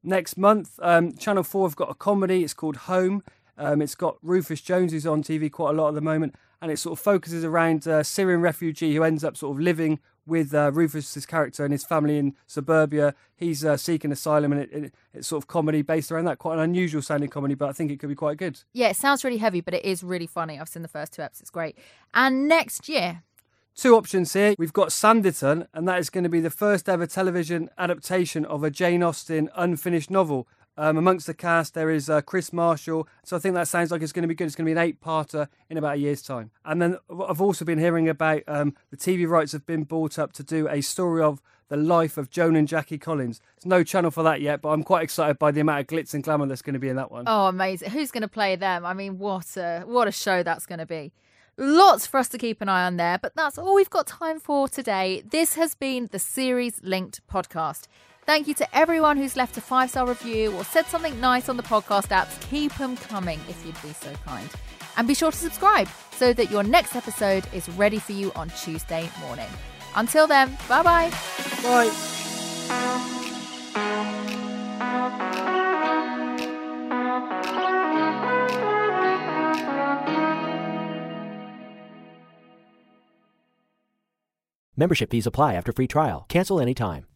[SPEAKER 3] Next month, um, Channel 4 have got a comedy. It's called Home. Um, it's got Rufus Jones, who's on TV quite a lot at the moment, and it sort of focuses around a Syrian refugee who ends up sort of living with uh, Rufus's character and his family in suburbia. He's uh, seeking asylum, and it, it, it's sort of comedy based around that. Quite an unusual sounding comedy, but I think it could be quite good.
[SPEAKER 2] Yeah, it sounds really heavy, but it is really funny. I've seen the first two episodes; it's great. And next year,
[SPEAKER 3] Two options here. We've got Sanditon, and that is going to be the first ever television adaptation of a Jane Austen unfinished novel. Um, amongst the cast, there is uh, Kris Marshall. So I think that sounds like it's going to be good. It's going to be an eight-parter in about a year's time. And then I've also been hearing about um, the TV rights have been bought up to do a story of the life of Joan and Jackie Collins. There's no channel for that yet, but I'm quite excited by the amount of glitz and glamour that's going to be in that one.
[SPEAKER 2] Oh, amazing! Who's going to play them? I mean, what a what a show that's going to be. Lots for us to keep an eye on there, but that's all we've got time for today. This has been the Series Linked podcast. Thank you to everyone who's left a five star review or said something nice on the podcast apps. Keep them coming if you'd be so kind. And be sure to subscribe so that your next episode is ready for you on Tuesday morning. Until then, bye-bye.
[SPEAKER 3] Bye.
[SPEAKER 12] Membership fees apply after free trial. Cancel anytime.